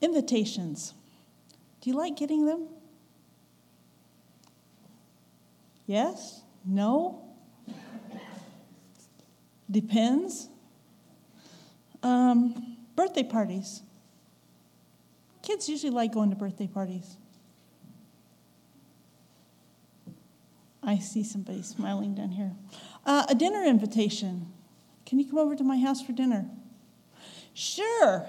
Invitations. Do you like getting them? Yes? No? Depends. Um, birthday parties. Kids usually like going to birthday parties. I see somebody smiling down here. Uh, a dinner invitation. Can you come over to my house for dinner? Sure.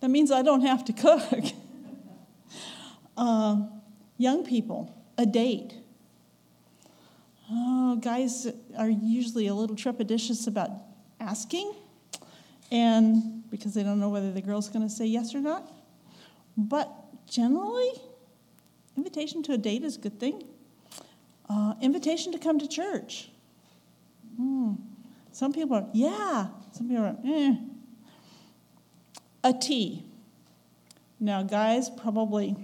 That means I don't have to cook. uh, young people, a date. Oh, guys are usually a little trepidatious about asking, and because they don't know whether the girl's going to say yes or not. But generally, invitation to a date is a good thing. Uh, invitation to come to church. Hmm. Some people are, yeah. Some people are, eh. A tea. Now, guys, probably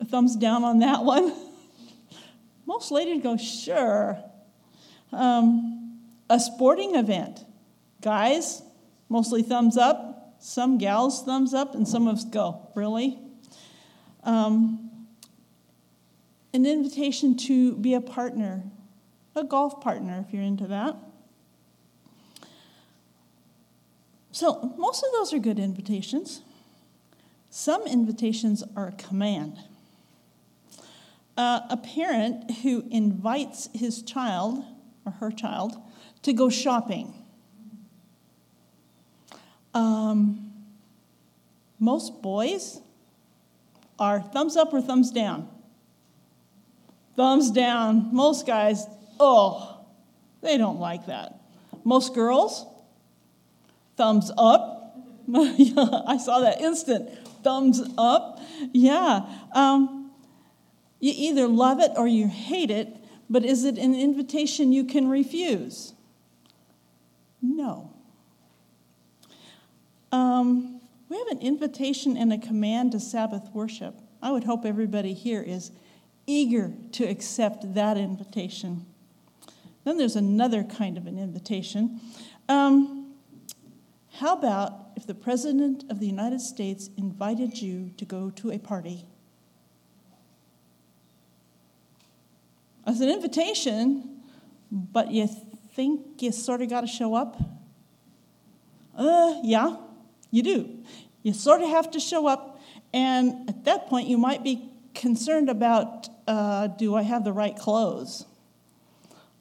a thumbs down on that one. Most ladies go, sure. Um, a sporting event. Guys, mostly thumbs up. Some gals, thumbs up, and some of us go, really? Um, an invitation to be a partner, a golf partner if you're into that. So, most of those are good invitations. Some invitations are a command. Uh, a parent who invites his child or her child to go shopping. Um, most boys are thumbs up or thumbs down. Thumbs down. Most guys, oh, they don't like that. Most girls, thumbs up. I saw that instant thumbs up. Yeah. Um, you either love it or you hate it, but is it an invitation you can refuse? No. Um, we have an invitation and a command to Sabbath worship. I would hope everybody here is eager to accept that invitation. Then there's another kind of an invitation. Um, how about if the President of the United States invited you to go to a party? As an invitation, but you think you sort of got to show up? Uh, yeah, you do. You sort of have to show up, and at that point, you might be concerned about uh, do I have the right clothes?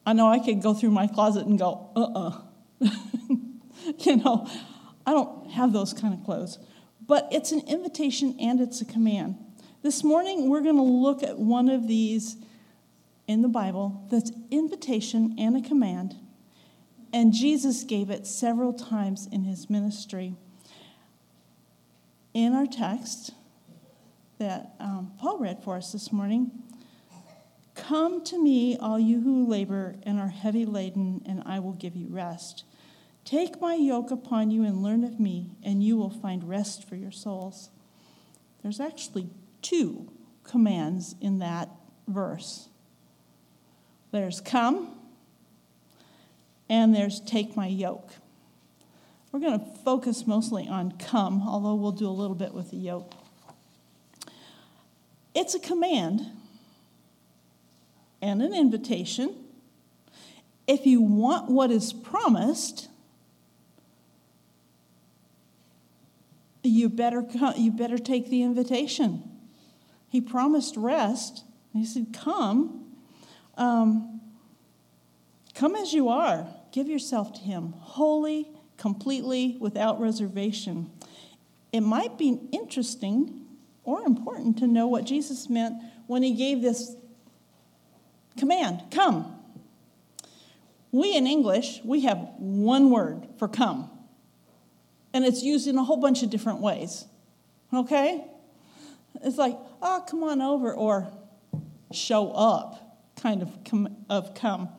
I know I could go through my closet and go, uh uh-uh. uh you know, I don't have those kind of clothes. But it's an invitation and it's a command. This morning, we're going to look at one of these in the Bible that's invitation and a command. And Jesus gave it several times in his ministry. In our text, that um, Paul read for us this morning. Come to me, all you who labor and are heavy laden, and I will give you rest. Take my yoke upon you and learn of me, and you will find rest for your souls. There's actually two commands in that verse there's come, and there's take my yoke. We're going to focus mostly on come, although we'll do a little bit with the yoke. It's a command and an invitation. If you want what is promised, you better, you better take the invitation. He promised rest. He said, Come. Um, come as you are. Give yourself to Him, wholly, completely, without reservation. It might be interesting or important to know what Jesus meant when he gave this command come. We in English, we have one word for come, and it's used in a whole bunch of different ways. Okay? It's like, oh, come on over, or show up, kind of come, of come.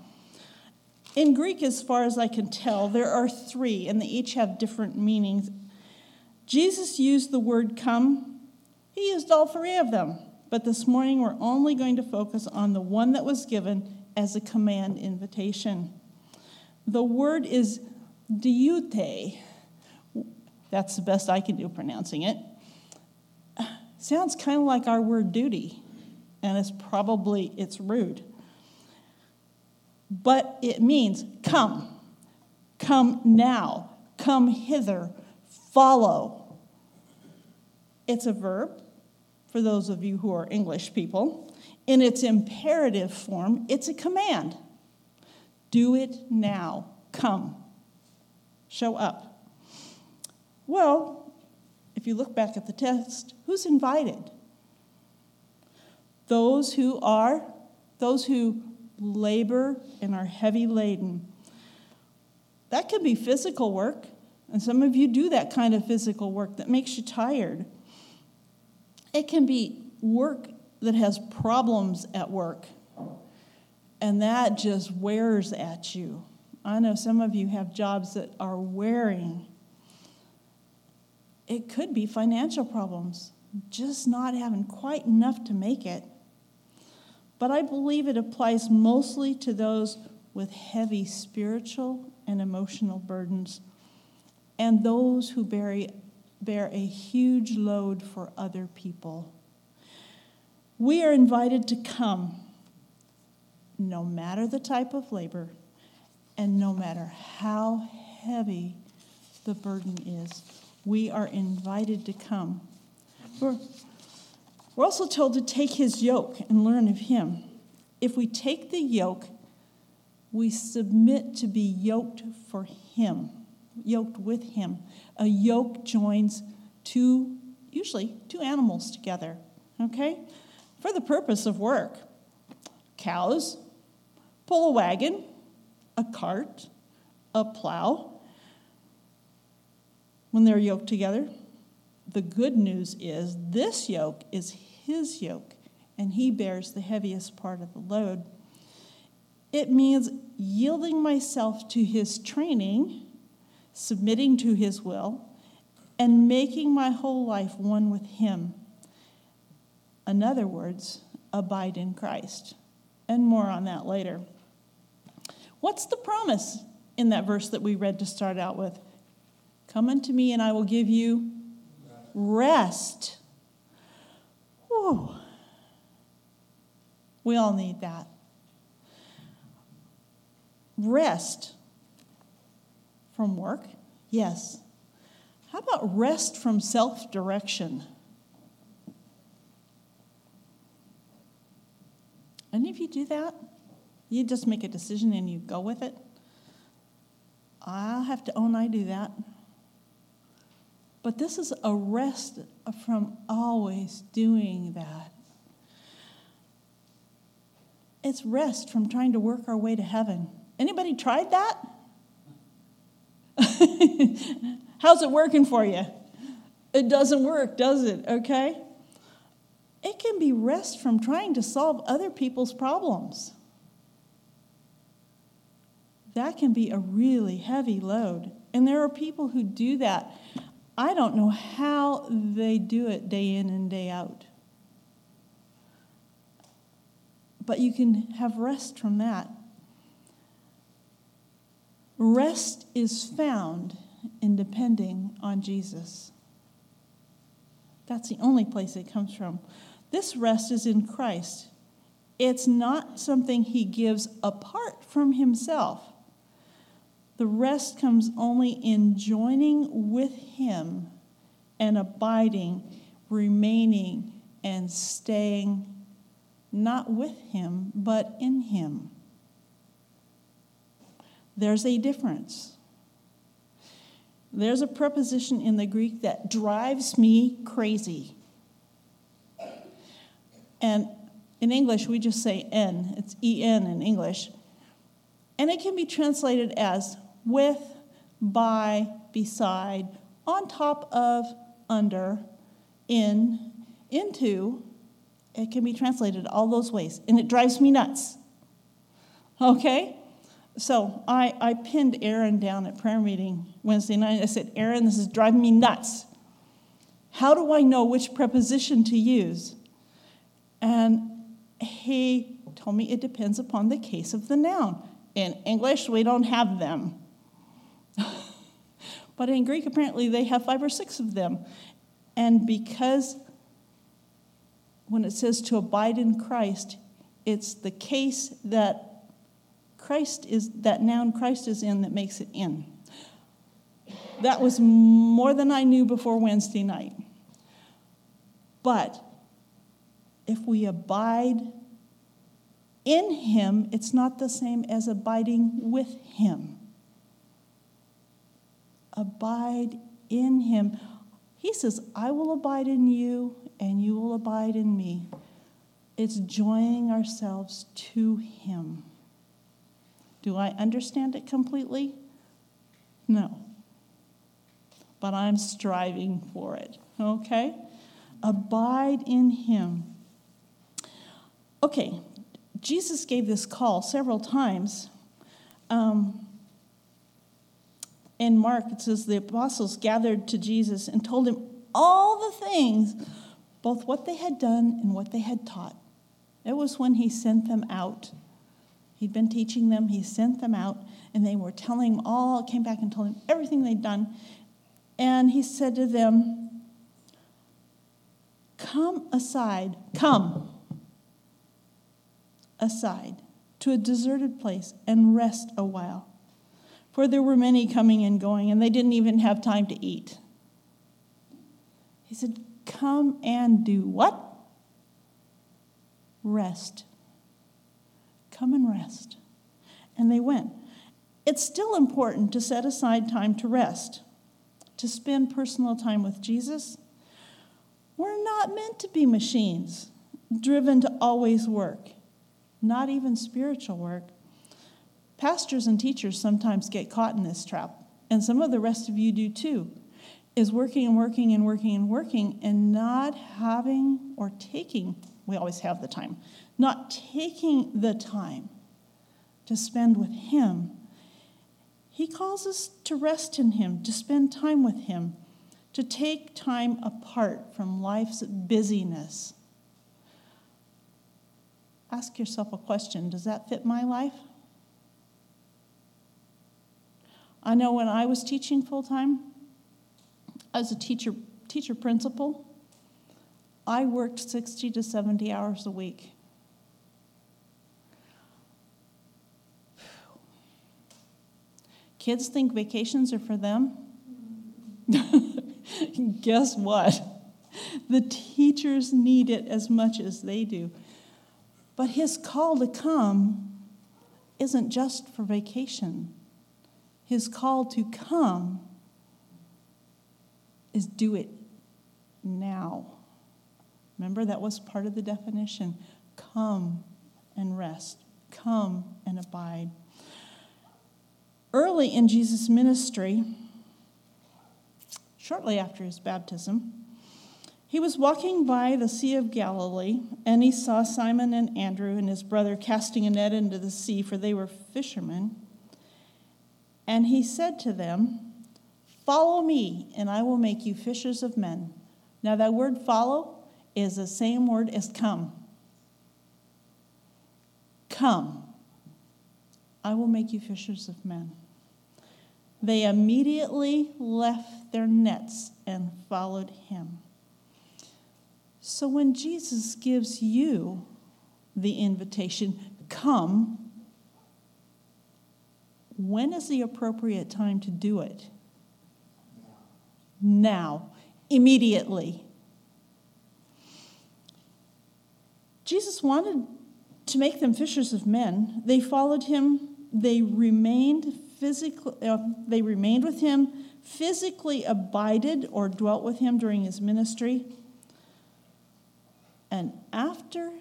In Greek, as far as I can tell, there are three, and they each have different meanings. Jesus used the word come he used all three of them. But this morning, we're only going to focus on the one that was given as a command invitation. The word is deute. That's the best I can do pronouncing it. Sounds kind of like our word duty, and it's probably it's rude. But it means come. Come now. Come hither. Follow. It's a verb for those of you who are English people. In its imperative form, it's a command. Do it now. Come. Show up. Well, if you look back at the text, who's invited? Those who are, those who labor and are heavy laden. That can be physical work, and some of you do that kind of physical work that makes you tired. It can be work that has problems at work, and that just wears at you. I know some of you have jobs that are wearing. It could be financial problems, just not having quite enough to make it. But I believe it applies mostly to those with heavy spiritual and emotional burdens and those who bear, bear a huge load for other people. We are invited to come, no matter the type of labor and no matter how heavy the burden is. We are invited to come. We're, we're also told to take his yoke and learn of him. If we take the yoke, we submit to be yoked for him, yoked with him. A yoke joins two, usually two animals together, okay? For the purpose of work. Cows pull a wagon, a cart, a plow when they're yoked together. The good news is this yoke is his yoke, and he bears the heaviest part of the load. It means yielding myself to his training, submitting to his will, and making my whole life one with him. In other words, abide in Christ. And more on that later. What's the promise in that verse that we read to start out with? Come unto me, and I will give you rest. Whew. We all need that. Rest from work? Yes. How about rest from self direction? Any of you do that? You just make a decision and you go with it? I'll have to oh, own I do that. But this is a rest from always doing that. It's rest from trying to work our way to heaven. Anybody tried that? How's it working for you? It doesn't work, does it? Okay? It can be rest from trying to solve other people's problems. That can be a really heavy load. And there are people who do that. I don't know how they do it day in and day out. But you can have rest from that. Rest is found in depending on Jesus. That's the only place it comes from. This rest is in Christ. It's not something he gives apart from himself. The rest comes only in joining with him and abiding, remaining, and staying not with him, but in him. There's a difference. There's a preposition in the Greek that drives me crazy. And in English, we just say N. It's EN in English. And it can be translated as with, by, beside, on top of, under, in, into. It can be translated all those ways. And it drives me nuts. Okay? So I, I pinned Aaron down at prayer meeting Wednesday night. I said, Aaron, this is driving me nuts. How do I know which preposition to use? And he told me it depends upon the case of the noun. In English, we don't have them. But in Greek, apparently, they have five or six of them. And because when it says to abide in Christ, it's the case that Christ is, that noun Christ is in that makes it in. That was more than I knew before Wednesday night. But if we abide in Him, it's not the same as abiding with Him. Abide in Him. He says, I will abide in you, and you will abide in me. It's joining ourselves to Him. Do I understand it completely? No. But I'm striving for it, okay? Abide in Him. Okay, Jesus gave this call several times. Um, in Mark, it says the apostles gathered to Jesus and told him all the things, both what they had done and what they had taught. It was when he sent them out. He'd been teaching them, he sent them out, and they were telling him all, came back and told him everything they'd done. And he said to them, Come aside, come aside to a deserted place and rest a while. For there were many coming and going, and they didn't even have time to eat. He said, Come and do what? Rest. Come and rest. And they went. It's still important to set aside time to rest, to spend personal time with Jesus. We're not meant to be machines driven to always work, not even spiritual work. Pastors and teachers sometimes get caught in this trap, and some of the rest of you do too, is working and working and working and working and not having or taking, we always have the time, not taking the time to spend with Him. He calls us to rest in Him, to spend time with Him, to take time apart from life's busyness. Ask yourself a question Does that fit my life? I know when I was teaching full time, as a teacher, teacher principal, I worked 60 to 70 hours a week. Kids think vacations are for them. Guess what? The teachers need it as much as they do. But his call to come isn't just for vacation. His call to come is do it now. Remember, that was part of the definition. Come and rest, come and abide. Early in Jesus' ministry, shortly after his baptism, he was walking by the Sea of Galilee, and he saw Simon and Andrew and his brother casting a net into the sea, for they were fishermen. And he said to them, Follow me, and I will make you fishers of men. Now, that word follow is the same word as come. Come. I will make you fishers of men. They immediately left their nets and followed him. So when Jesus gives you the invitation, come, when is the appropriate time to do it? Now, immediately. Jesus wanted to make them fishers of men. They followed him. They remained physically. Uh, they remained with him, physically abided or dwelt with him during his ministry. And after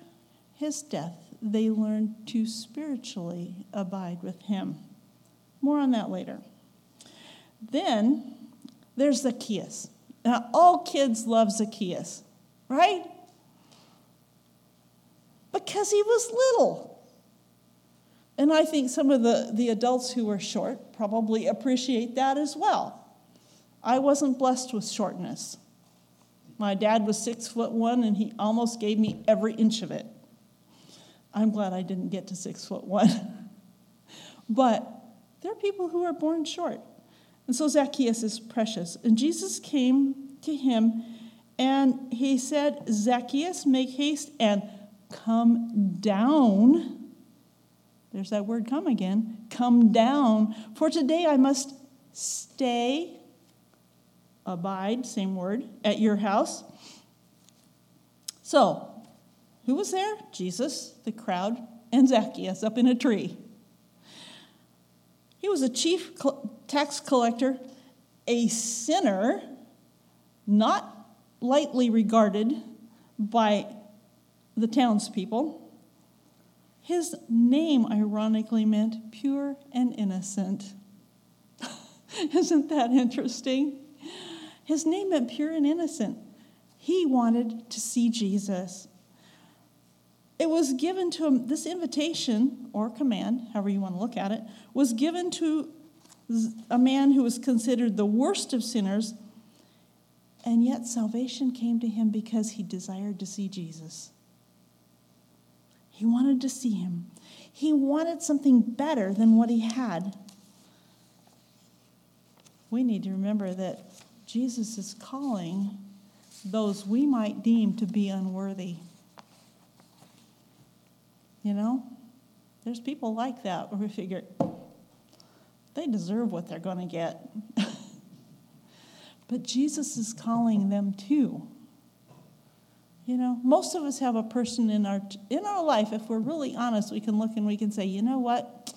his death, they learned to spiritually abide with him. More on that later. Then there's Zacchaeus. Now, all kids love Zacchaeus, right? Because he was little. And I think some of the, the adults who are short probably appreciate that as well. I wasn't blessed with shortness. My dad was six foot one, and he almost gave me every inch of it. I'm glad I didn't get to six foot one. but there are people who are born short. And so Zacchaeus is precious. And Jesus came to him And he said, Zacchaeus, make haste and come down. There's that word come again. Come down, for today I must stay, abide, same word, at your house. So, who was there? Jesus, the crowd, and Zacchaeus up in a tree. He was a chief tax collector, a sinner, not lightly regarded by the townspeople. His name, ironically, meant pure and innocent. Isn't that interesting? His name meant pure and innocent. He wanted to see Jesus. It was given to him, this invitation or command, however you want to look at it, was given to a man who was considered the worst of sinners, and yet salvation came to him because he desired to see Jesus. He wanted to see him. He wanted something better than what he had. We need to remember that Jesus is calling those we might deem to be unworthy. You know, there's people like that where we figure they deserve what they're going to get. but Jesus is calling them too. You know, most of us have a person in our in our life if we're really honest, we can look and we can say, "You know what?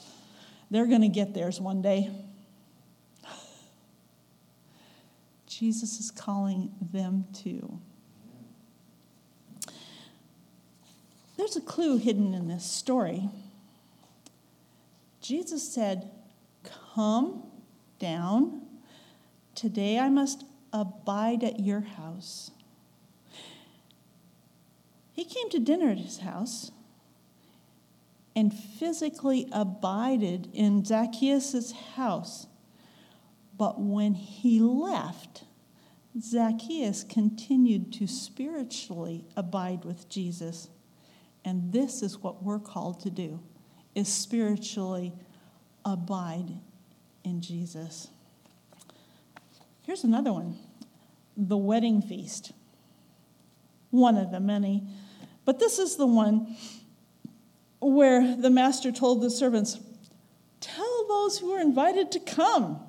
They're going to get theirs one day." Jesus is calling them too. There's a clue hidden in this story. Jesus said, Come down. Today I must abide at your house. He came to dinner at his house and physically abided in Zacchaeus' house. But when he left, Zacchaeus continued to spiritually abide with Jesus. And this is what we're called to do is spiritually abide in Jesus. Here's another one. The wedding feast. One of the many. But this is the one where the master told the servants, Tell those who are invited to come.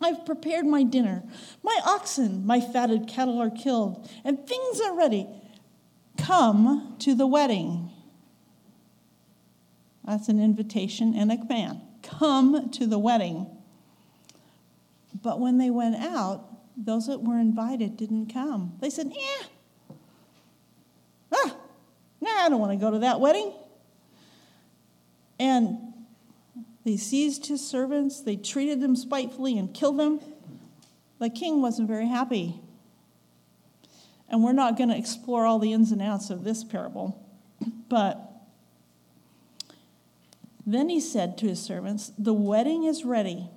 I've prepared my dinner. My oxen, my fatted cattle are killed, and things are ready. Come to the wedding. That's an invitation and a command. Come to the wedding. But when they went out, those that were invited didn't come. They said, Yeah, ah, nah, I don't want to go to that wedding. And they seized his servants, they treated them spitefully and killed them. The king wasn't very happy. And we're not going to explore all the ins and outs of this parable. But then he said to his servants, The wedding is ready,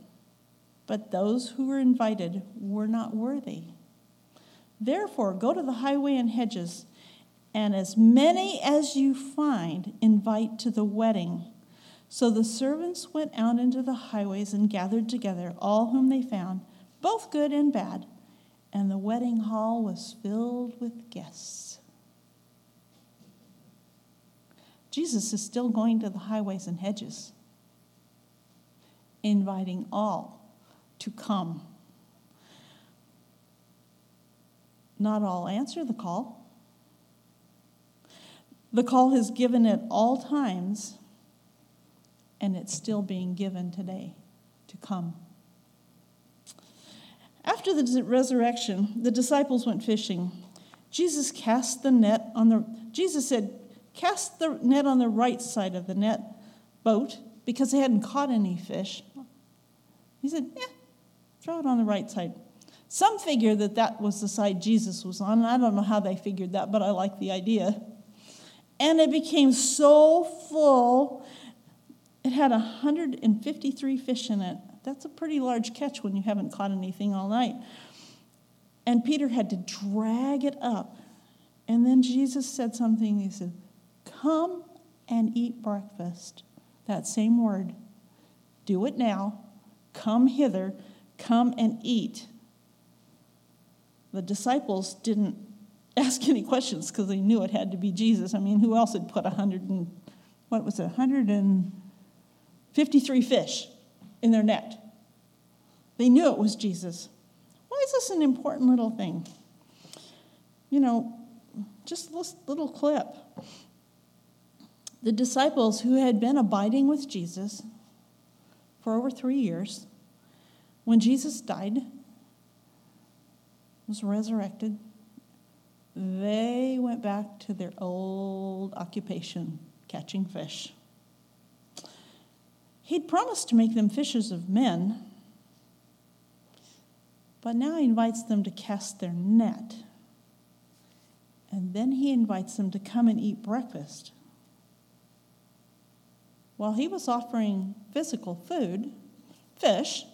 but those who were invited were not worthy. Therefore, go to the highway and hedges, and as many as you find, invite to the wedding. So the servants went out into the highways and gathered together all whom they found, both good and bad and the wedding hall was filled with guests. Jesus is still going to the highways and hedges, inviting all to come. Not all answer the call. The call is given at all times, and it's still being given today to come. After the resurrection, the disciples went fishing. Jesus cast the net on the Jesus said, "Cast the net on the right side of the net boat because they hadn't caught any fish." He said, "Yeah, throw it on the right side." Some figure that that was the side Jesus was on. I don't know how they figured that, but I like the idea. And it became so full, it had 153 fish in it. That's a pretty large catch when you haven't caught anything all night. And Peter had to drag it up. And then Jesus said something. He said, Come and eat breakfast. That same word. Do it now. Come hither. Come and eat. The disciples didn't ask any questions because they knew it had to be Jesus. I mean, who else had put a hundred and what was it, hundred and fifty-three fish in their net? They knew it was Jesus. Why is this an important little thing? You know, just this little clip. The disciples who had been abiding with Jesus for over three years, when Jesus died, was resurrected, they went back to their old occupation, catching fish. He'd promised to make them fishers of men, but now he invites them to cast their net. And then he invites them to come and eat breakfast. While he was offering physical food, fish,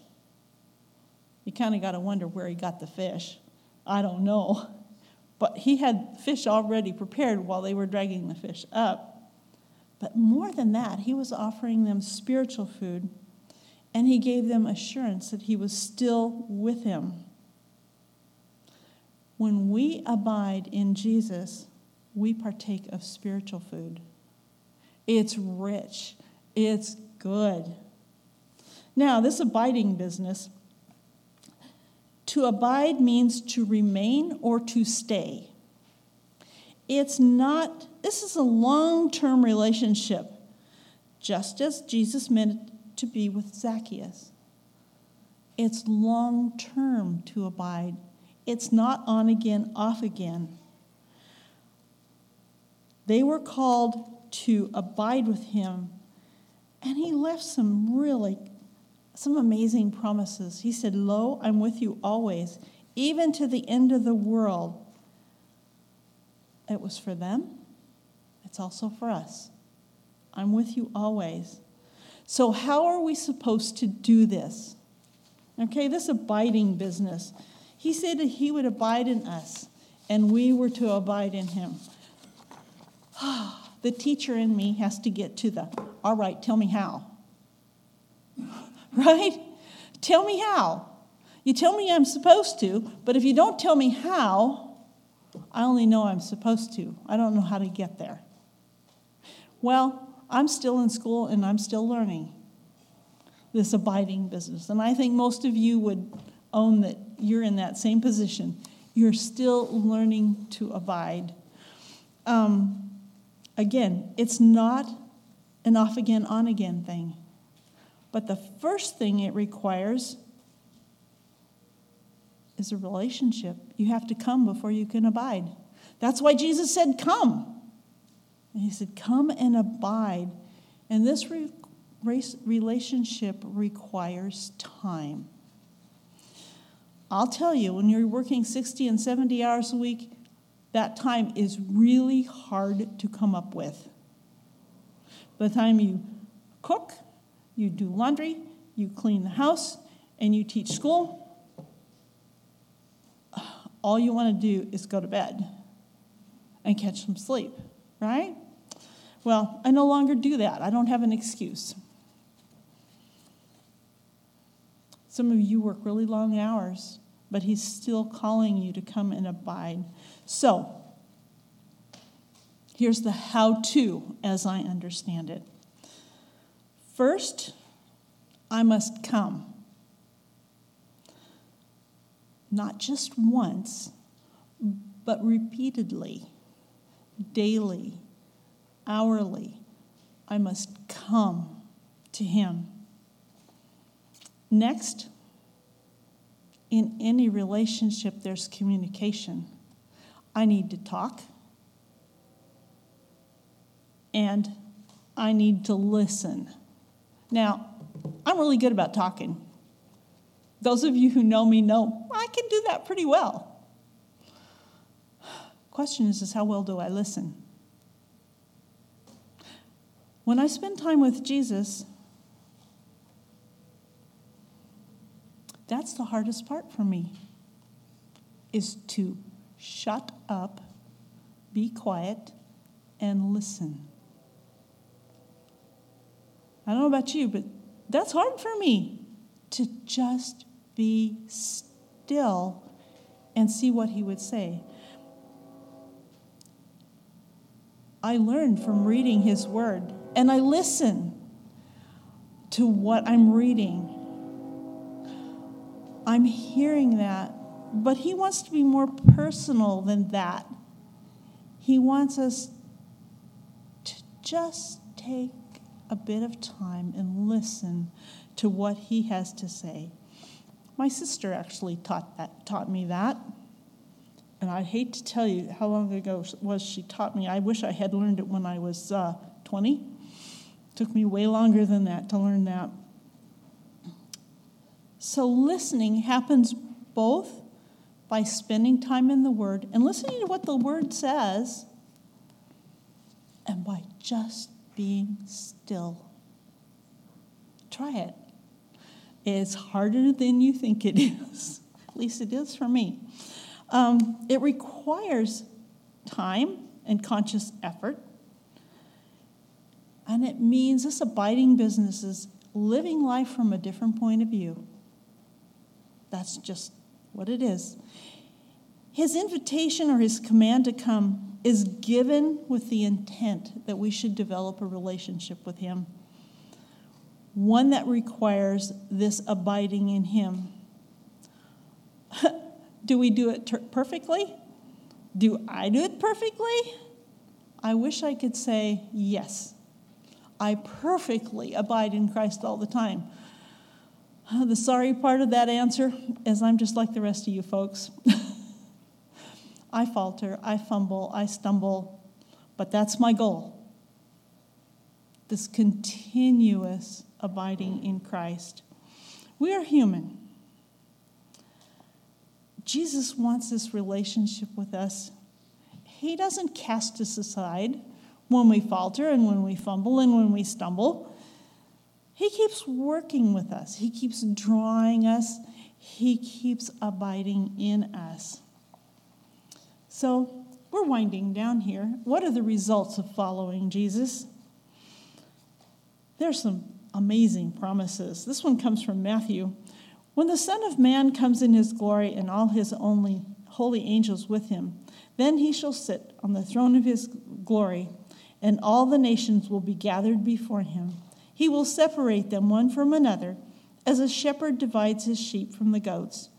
you kind of got to wonder where he got the fish. I don't know. But he had fish already prepared while they were dragging the fish up. But more than that, he was offering them spiritual food, and he gave them assurance that he was still with him. When we abide in Jesus, we partake of spiritual food. It's rich, it's good. Now, this abiding business to abide means to remain or to stay. It's not, this is a long term relationship, just as Jesus meant to be with Zacchaeus. It's long term to abide, it's not on again, off again. They were called to abide with him, and he left some really some amazing promises. He said, Lo, I'm with you always, even to the end of the world. It was for them, it's also for us. I'm with you always. So, how are we supposed to do this? Okay, this abiding business. He said that he would abide in us, and we were to abide in him. the teacher in me has to get to the, all right, tell me how. right? Tell me how. You tell me I'm supposed to, but if you don't tell me how, I only know I'm supposed to. I don't know how to get there. Well, I'm still in school and I'm still learning this abiding business. And I think most of you would own that you're in that same position. You're still learning to abide. Um, again, it's not an off again, on again thing. But the first thing it requires is a relationship. You have to come before you can abide. That's why Jesus said, Come. And he said, Come and abide. And this re- relationship requires time. I'll tell you, when you're working 60 and 70 hours a week, that time is really hard to come up with. By the time you cook, you do laundry, you clean the house, and you teach school. All you want to do is go to bed and catch some sleep, right? Well, I no longer do that. I don't have an excuse. Some of you work really long hours, but He's still calling you to come and abide. So, here's the how to as I understand it. First, I must come. Not just once, but repeatedly, daily, hourly. I must come to Him. Next, in any relationship, there's communication. I need to talk, and I need to listen. Now, I'm really good about talking. Those of you who know me know I can do that pretty well. Question is, is how well do I listen? When I spend time with Jesus, that's the hardest part for me is to shut up, be quiet, and listen. I don't know about you, but that's hard for me to just be still and see what he would say. I learned from reading His Word, and I listen to what I'm reading. I'm hearing that, but He wants to be more personal than that. He wants us to just take a bit of time and listen to what He has to say. My sister actually taught, that, taught me that. And I hate to tell you how long ago was she taught me. I wish I had learned it when I was uh, 20. Took me way longer than that to learn that. So, listening happens both by spending time in the Word and listening to what the Word says, and by just being still. Try it. It's harder than you think it is. At least it is for me. Um, it requires time and conscious effort. And it means this abiding business is living life from a different point of view. That's just what it is. His invitation or his command to come is given with the intent that we should develop a relationship with him, one that requires this abiding in him. Do we do it ter- perfectly? Do I do it perfectly? I wish I could say yes. I perfectly abide in Christ all the time. The sorry part of that answer is I'm just like the rest of you folks. I falter, I fumble, I stumble, but that's my goal. This continuous abiding in Christ. We are human. Jesus wants this relationship with us. He doesn't cast us aside when we falter and when we fumble and when we stumble. He keeps working with us, He keeps drawing us, He keeps abiding in us. So we're winding down here. What are the results of following Jesus? There's some amazing promises. This one comes from Matthew. When the Son of Man comes in his glory and all his only holy angels with him, then he shall sit on the throne of his glory, and all the nations will be gathered before him. He will separate them one from another, as a shepherd divides his sheep from the goats.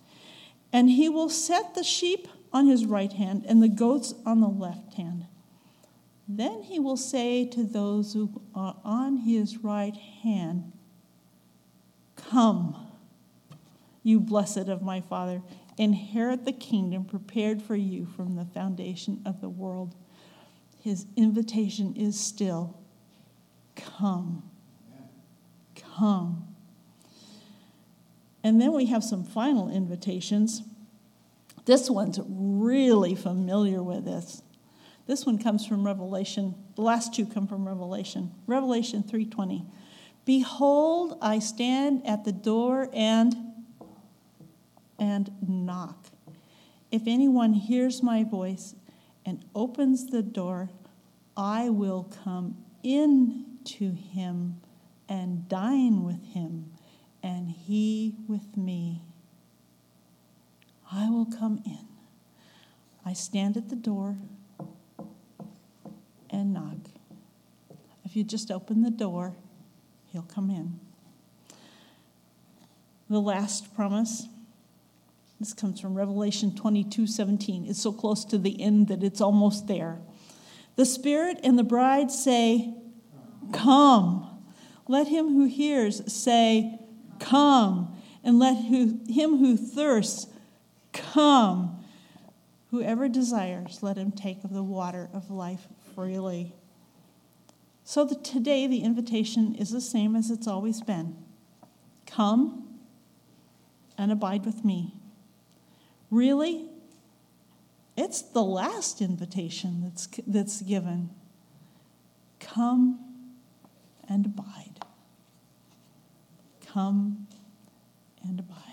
And he will set the sheep on his right hand and the goats on the left hand. Then he will say to those who are on his right hand, Come you blessed of my Father, inherit the kingdom prepared for you from the foundation of the world. His invitation is still come. Come. And then we have some final invitations. This one's really familiar with this. This one comes from Revelation. The last two come from Revelation. Revelation 3:20. Behold, I stand at the door and and knock. If anyone hears my voice and opens the door, I will come in to him and dine with him, and he with me. I will come in. I stand at the door and knock. If you just open the door, he'll come in. The last promise this comes from Revelation 22 17. It's so close to the end that it's almost there. The Spirit and the bride say, Come. Let him who hears say, Come. And let who, him who thirsts come. Whoever desires, let him take of the water of life freely. So the, today, the invitation is the same as it's always been Come and abide with me. Really? It's the last invitation that's, that's given. Come and abide. Come and abide.